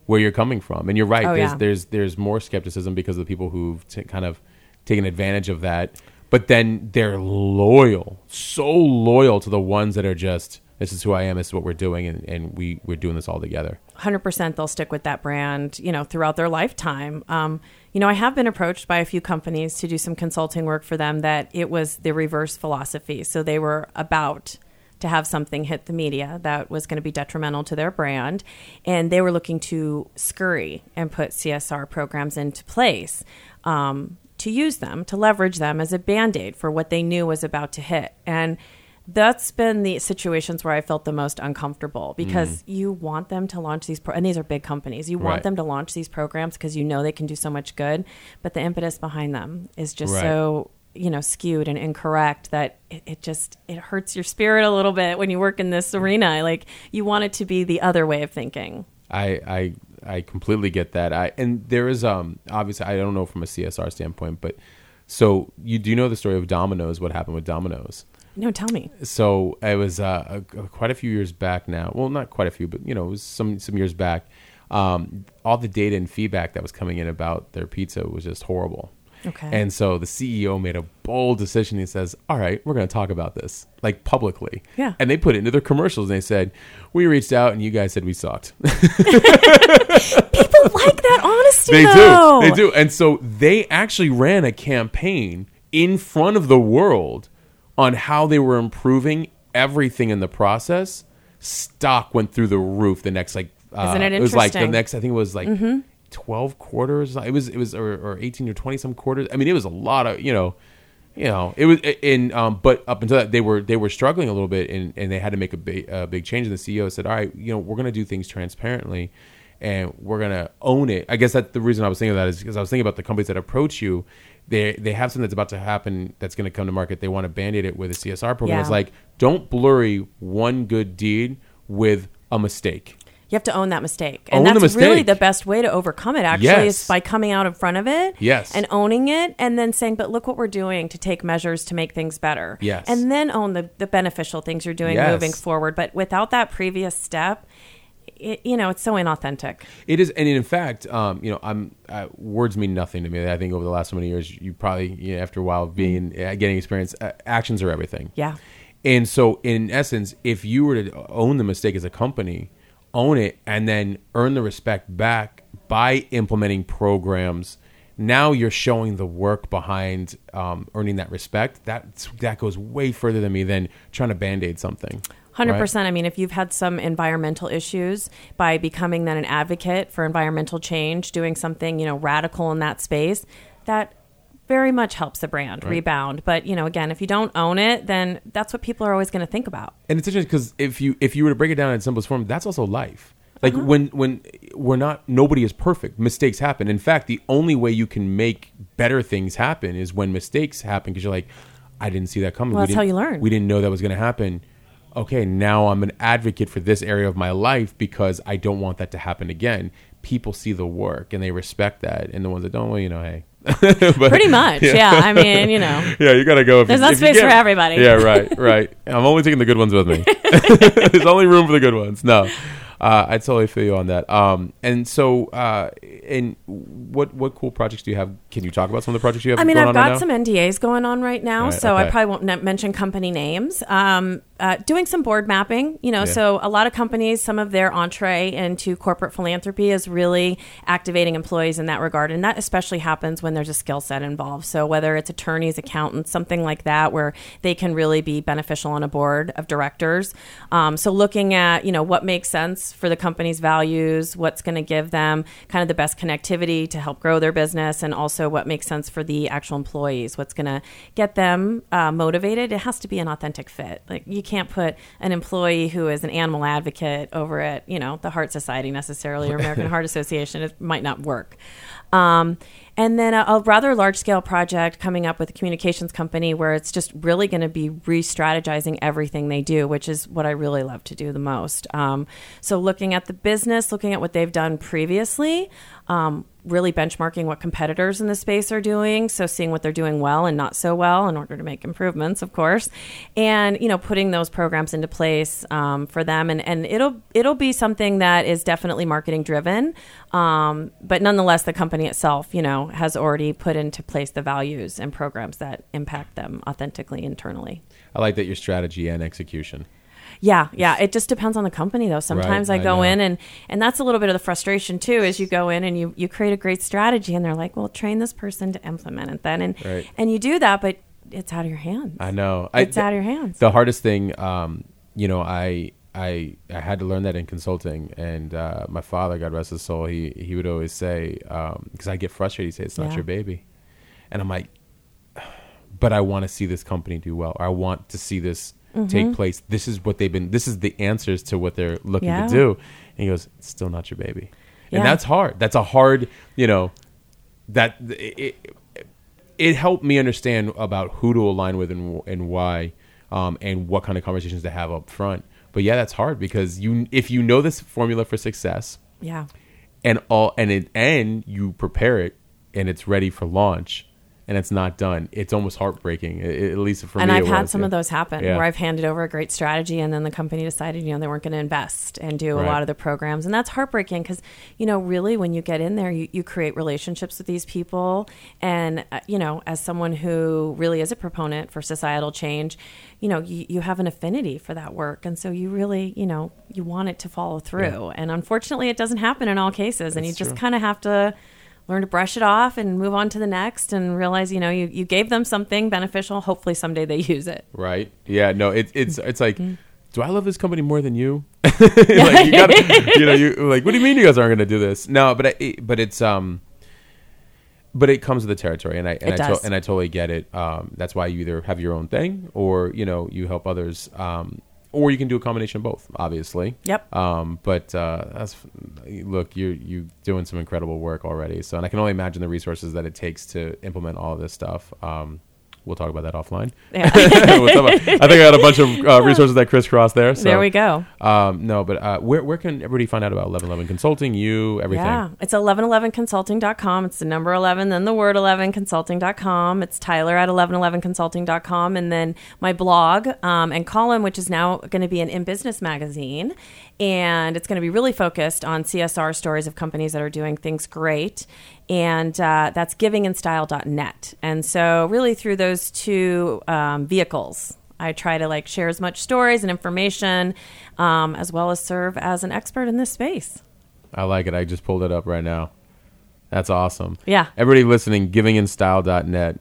where you're coming from. And you're right. Oh, there's, yeah. there's there's more skepticism because of the people who've t- kind of taken advantage of that. But then they're loyal, so loyal to the ones that are just this is who I am, this is what we're doing, and, and we we're doing this all together. 100% they'll stick with that brand you know throughout their lifetime. Um, you know i have been approached by a few companies to do some consulting work for them that it was the reverse philosophy. So they were about to have something hit the media that was going to be detrimental to their brand and they were looking to scurry and put csr programs into place. Um, to use them to leverage them as a band-aid for what they knew was about to hit and that's been the situations where I felt the most uncomfortable because mm. you want them to launch these, pro- and these are big companies. You want Right. them to launch these programs because you know they can do so much good, but the impetus behind them is just Right. so you know skewed and incorrect that it, it just it hurts your spirit a little bit when you work in this arena. Like you want it to be the other way of thinking. I I I completely get that. I and there is um obviously I don't know from a CSR standpoint, but so you do know the story of Domino's? What happened with Domino's? No, tell me. So it was uh, a, quite a few years back now. Well, not quite a few, but you know, it was some some years back. Um, all the data and feedback that was coming in about their pizza was just horrible. Okay. And so the CEO made a bold decision. He says, "All right, we're going to talk about this like publicly." Yeah. And they put it into their commercials. and They said, "We reached out, and you guys said we sucked." (laughs) People like that honesty. They though. do. They do. And so they actually ran a campaign in front of the world on how they were improving everything in the process. Stock went through the roof the next like uh, Isn't it interesting? it was like the? Mm-hmm. next I think it was like 12 quarters. It was it was or, or 18 or 20 some quarters. I mean it was a lot of, you know, you know, it was in um but up until that they were they were struggling a little bit and and they had to make a big a big change and the CEO said, "All right, you know, we're going to do things transparently." and we're gonna own it. I guess that's the reason I was thinking of that is because I was thinking about the companies that approach you. They they have something that's about to happen that's going to come to market. They want to band aid it with a CSR program. Yeah. It's like don't blurry one good deed with a mistake. You have to own that mistake. Own And the that's really the best way to overcome it, actually, Yes. is by coming out in front of it Yes. and owning it and then saying, but look what we're doing to take measures to make things better. Yes. And then own the, the beneficial things you're doing Yes. moving forward. But without that previous step, it, you know, it's so inauthentic. It is, and in fact, um, you know, I'm uh, words mean nothing to me. I think over the last so many years, you probably you know, after a while being uh, getting experience, uh, actions are everything. Yeah. And so, in essence, if you were to own the mistake as a company, own it, and then earn the respect back by implementing programs, now you're showing the work behind um, earning that respect. That that goes way further than me than trying to band aid something. Hundred right? percent. I mean, if you've had some environmental issues, by becoming then an advocate for environmental change, doing something you know radical in that space, that very much helps the brand rebound. But you know, again, if you don't own it, then that's what people are always going to think about. And it's interesting because if you if you were to break it down in simplest form, that's also life. Like Uh-huh. when when we're not nobody is perfect. Mistakes happen. In fact, the only way you can make better things happen is when mistakes happen because you're like, I didn't see that coming. Well, We that's how you learn. We didn't know that was going to happen. Okay, now I'm an advocate for this area of my life because I don't want that to happen again. People see the work and they respect that, and the ones that don't, well, you know, hey. (laughs) But- Pretty much, yeah. I mean, you know, (laughs) yeah, you gotta go. If There's not if space for everybody. Yeah, right, right. I'm only taking the good ones with me. (laughs) There's only room for the good ones. No, uh, I totally feel you on that. Um, and so, uh, and what what cool projects do you have? Can you talk about some of the projects you have? I mean, I've right got now? some NDAs going on right now, Right, so I probably won't mention company names. Um, uh, doing some board mapping, you know, Yeah. so a lot of companies, some of their entree into corporate philanthropy is really activating employees in that regard, and that especially happens when there's a skill set involved. So whether it's attorneys, accountants, something like that, where they can really be beneficial on a board of directors. Um, so looking at you know what makes sense for the company's values, what's going to give them kind of the best connectivity to help grow their business, and also what makes sense for the actual employees, what's going to get them uh, motivated. It has to be an authentic fit. Like you can't put an employee who is an animal advocate over at you know the Heart Society necessarily or American (laughs) Heart Association. It might not work. Um, and then a, a rather large scale project coming up with a communications company where it's just really going to be re strategizing everything they do, which is what I really love to do the most. Um, so, looking at the business, looking at what they've done previously, um, really benchmarking what competitors in the space are doing. So seeing what they're doing well and not so well in order to make improvements, of course, and you know putting those programs into place um, for them. And, and it'll it'll be something that is definitely marketing driven, um, but nonetheless, the company itself, you know, has already put into place the values and programs that impact them authentically internally. I like that your strategy and execution. Yeah, yeah. It just depends on the company, though. Sometimes Right, I I go know. in and and that's a little bit of the frustration too. Is you go in and you you create a great strategy, and they're like, "Well, train this person to implement it then," and Right. and you do that, but it's out of your hands. I know. It's I, out of your hands. The hardest thing, um, you know, I I I had to learn that in consulting, and uh, my father, God rest his soul, he he would always say, because I get frustrated, he'd say, "It's not Yeah. your baby," and I'm like, (sighs) but I want to see this company do well. Or I want to see this Mm-hmm. take place. This is what they've been. This is the answers to what they're looking Yeah. to do. And he goes, "It's still not your baby," Yeah. and that's hard. That's a hard, you know, that it, it, it helped me understand about who to align with and and why, um, and what kind of conversations to have up front. But yeah, that's hard because you if you know this formula for success yeah, and all and it and you prepare it and it's ready for launch and it's not done, it's almost heartbreaking. a- at least for and me, and I've had was, some yeah. of those happen Yeah. where I've handed over a great strategy, and then the company decided, you know, they weren't going to invest and do a Right. lot of the programs, and that's heartbreaking because, you know, really when you get in there, you, you create relationships with these people, and uh, you know, as someone who really is a proponent for societal change, you know, you, you have an affinity for that work, and so you really, you know, you want it to follow through, and unfortunately, it doesn't happen in all cases, and you That's just kind of have to learn to brush it off and move on to the next and realize you know you, you gave them something beneficial hopefully someday they (laughs) use it Right? Yeah. No. It, it's it's like, Mm-hmm. do I love this company more than you? (laughs) (laughs) like you gotta you know you like what do you mean you guys aren't going to do this? No, but I, it, but it's um. But it comes with the territory, and I and I to, and I totally get it. Um, that's why you either have your own thing, or you know you help others, um, or you can do a combination of both. Obviously, Yep. Um, but uh, that's look, you you doing some incredible work already. So, and I can only imagine the resources that it takes to implement all of this stuff. Um, we'll talk about that offline. Yeah. (laughs) I think I got a bunch of uh, (laughs) resources that crisscross there. So. there we go Um, no, but uh, where where can everybody find out about Eleven Eleven Consulting? You everything. Yeah, it's 1111consulting.com. It's the number 11, then the word 11 consulting.com. It's Tyler at 1111consulting.com. And then my blog um, and column, which is now going to be an In Business magazine. And it's going to be really focused on CSR stories of companies that are doing things great. And uh, that's givinginstyle.net. And so, really, through those two um, vehicles, I try to like share as much stories and information, um, as well as serve as an expert in this space. I like it. I just pulled it up right now. That's awesome. Yeah. Everybody listening, givinginstyle.net.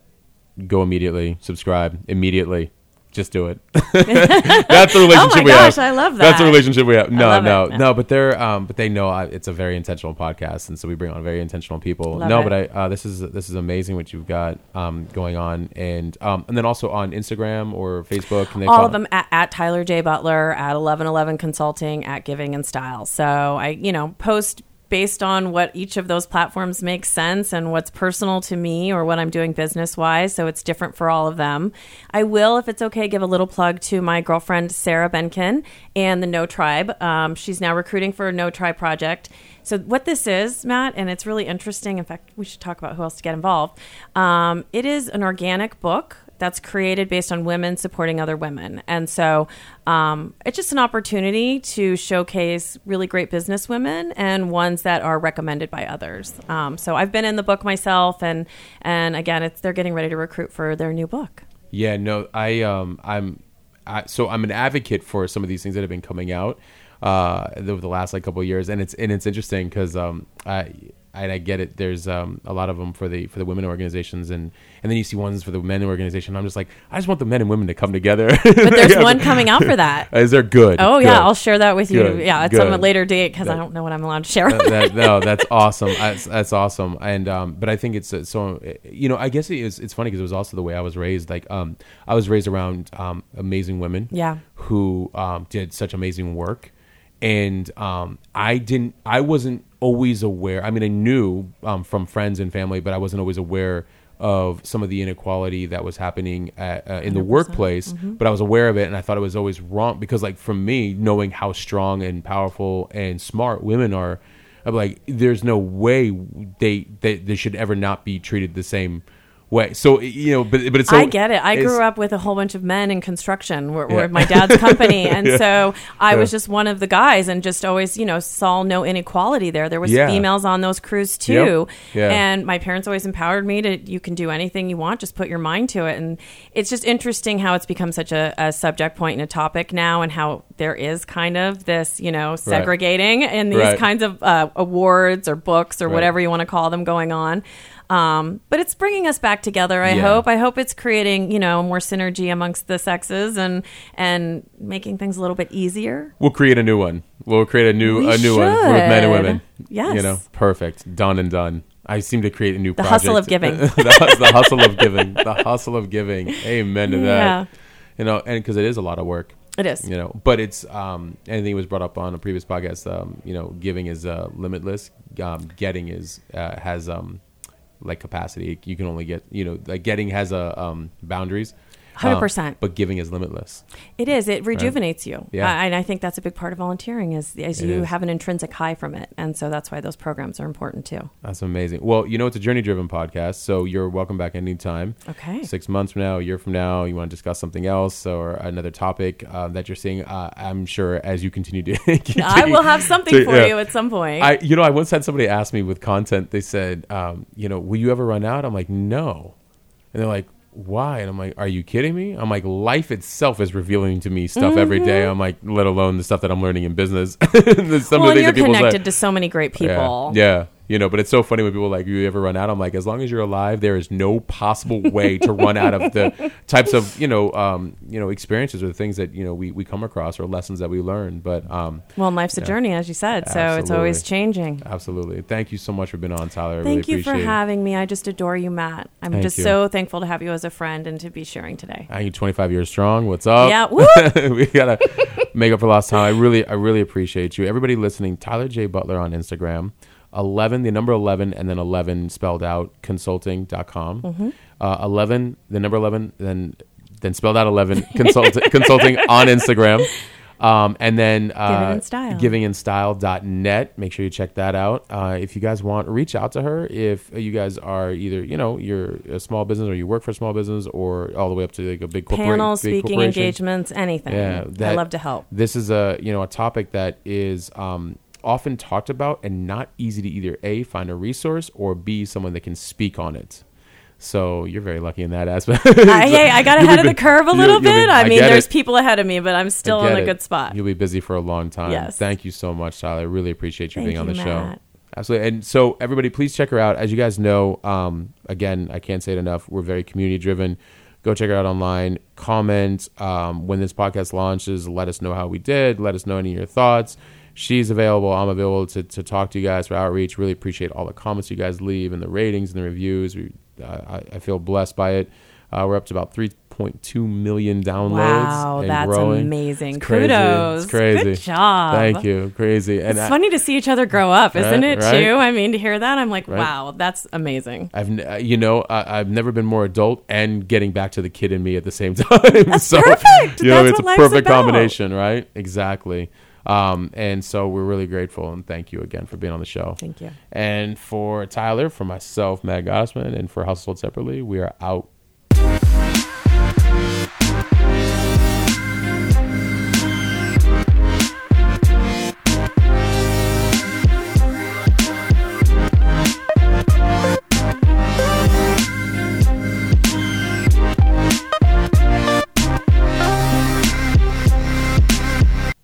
Go immediately. Subscribe immediately. Just do it. (laughs) (laughs) That's the relationship Oh my we gosh, have. I love that. That's the relationship we have. No, it. no, no. But they're, um, but they know I, it's a very intentional podcast, and so we bring on very intentional people. Love no, it. but I, uh, this is this is amazing what you've got um, going on, and um, and then also on Instagram or Facebook. Can they all follow- of them at, at Tyler J Butler at eleven eleven Consulting at Giving in Style. So I you know post based on what each of those platforms makes sense and what's personal to me or what I'm doing business wise. So it's different for all of them. I will, if it's okay, give a little plug to my girlfriend Sarah Benkin and the No Tribe. Um, she's now recruiting for a No Tribe project. So what this is, Matt, and it's really interesting. In fact, we should talk about who else to get involved. Um, it is an organic book that's created based on women supporting other women. And so um, it's just an opportunity to showcase really great business women and ones that are recommended by others. Um, so I've been in the book myself, and and again, it's they're getting ready to recruit for their new book. Yeah, no, I um I'm I, so I'm an advocate for some of these things that have been coming out uh over the last like couple of years and it's and it's interesting cuz um I and I get it. There's um, a lot of them for the for the women organizations, and and then you see ones for the men organization. I'm just like, I just want the men and women to come together. But (laughs) there's one coming out for that. (laughs) Is there good? Oh yeah, Good. I'll share that with you. Good, Yeah, it's on a later date because I don't know what I'm allowed to share. Uh, (laughs) that, no, that's awesome. That's, that's awesome. And um, but I think it's uh, so you know I guess it is, it's funny because it was also the way I was raised. Like um, I was raised around um, amazing women. Yeah. Who um, did such amazing work, and um, I didn't. I wasn't always aware. I mean, I knew um, from friends and family, but I wasn't always aware of some of the inequality that was happening at, uh, in the workplace. But I was aware of it, and I thought it was always wrong because, like, for me, knowing how strong and powerful and smart women are. I'm like, there's no way they they, they should ever not be treated the same way. So you know, but but it's so, I get it. I grew up with a whole bunch of men in construction. We're, Yeah. my dad's (laughs) company, and Yeah. so I was just one of the guys, and just always, you know, saw no inequality there. There was Yeah. females on those crews too, Yeah. and my parents always empowered me to. You can do anything you want, just put your mind to it. And it's just interesting how it's become such a, a subject point and a topic now, and how there is kind of this, you know, segregating in these Right. kinds of uh, awards or books or Right. whatever you want to call them going on. Um, but it's bringing us back together. I Yeah. hope. I hope it's creating, you know, more synergy amongst the sexes and and making things a little bit easier. We'll create a new one. We'll create a new We a new one with men and women. Yes. you know, perfect, done and done. I seem to create a new The project. hustle of giving. (laughs) the, the hustle of giving. The hustle of giving. Amen to Yeah. that. You know, and because it is a lot of work. It is. You know, but it's um, anything was brought up on a previous podcast. Um, you know, giving is uh, limitless. Um, getting is uh, has um, like capacity. You can only get. You know, like getting has a um, boundaries. Um, 100%. but giving is limitless. It is. It rejuvenates you. Yeah. Uh, and I think that's a big part of volunteering is, It you is. have an intrinsic high from it. And so that's why those programs are important too. That's amazing. Well, you know, it's a journey driven podcast, so you're welcome back anytime. Okay. Six months from now, a year from now, you want to discuss something else or another topic uh, that you're seeing. Uh, I'm sure as you continue to. (laughs) continue I will have something to- for you at some point. I, you know, I once had somebody ask me with content. They said, um, you know, will you ever run out? I'm like, no, and they're like, why? And I'm like, are you kidding me? I'm like, life itself is revealing to me stuff every day. Mm-hmm. I'm like, let alone the stuff that I'm learning in business. (laughs) Some well, of the you're that connected to so many great people. Yeah. yeah. You know, but it's so funny when people are like, you ever run out? I'm like, as long as you're alive, there is no possible way to run out of the (laughs) types of, you know, um, you know, experiences or the things that, you know, we, we come across or lessons that we learn. But um, Well, and life's a journey, as you said. So it's always changing. absolutely. Thank you so much for being on, Tyler. I Thank really you for it. having me. I just adore you, Matt. I'm Thank just you. so thankful to have you as a friend and to be sharing today. I you 25 years strong. What's up? Yeah, (laughs) we gotta (laughs) make up for lost time. I really, I really appreciate you. Everybody listening, Tyler J Butler on Instagram, 11, the number 11, and then 11 spelled out, consulting.com. Mm-hmm. Uh, 11, the number 11, then then spelled out 11, (laughs) consult, consulting on Instagram. Um, and then uh, in Style. givinginstyle.net. Make sure you check that out. Uh, if you guys want, reach out to her. If you guys are either, you know, you're a small business or you work for a small business or all the way up to like a big corporate Panels, big speaking engagements, anything. Yeah, I that- love to help. This is a you know a topic that is um, often talked about and not easy to either a find a resource or b someone that can speak on it. So you're very lucky in that aspect. (laughs) I, hey, I got (laughs) ahead of the curve a little be- bit. I, I mean, there's it. people ahead of me, but I'm still in a good spot. You'll be busy for a long time. Yes. Thank you so much, Tyler. I really appreciate you Thank being on you, the Matt. show. Absolutely. And so everybody, please check her out. As you guys know, um, again, I can't say it enough. We're very community driven. Go check her out online. Comment um, when this podcast launches. Let us know how we did. Let us know any of your thoughts. She's available. I'm available to, to talk to you guys for outreach. Really appreciate all the comments you guys leave and the ratings and the reviews. We, uh, I, I feel blessed by it. Uh, we're up to about 3.2 million downloads. Wow, and that's growing. amazing. It's. Kudos. It's crazy. Good job. Thank you. Crazy. And It's I, funny to see each other grow up, isn't Right, it? right. Too. I mean, to hear that, I'm like, Right. wow, that's amazing. I've uh, you know I, I've never been more adult and getting back to the kid in me at the same (laughs) time. so, perfect. You know, That's it's a perfect about. combination, right? Exactly. Um, and so we're really grateful and thank you again for being on the show. Thank you. And for Tyler, for myself, Matt Gossman, and for Household Separately, we are out.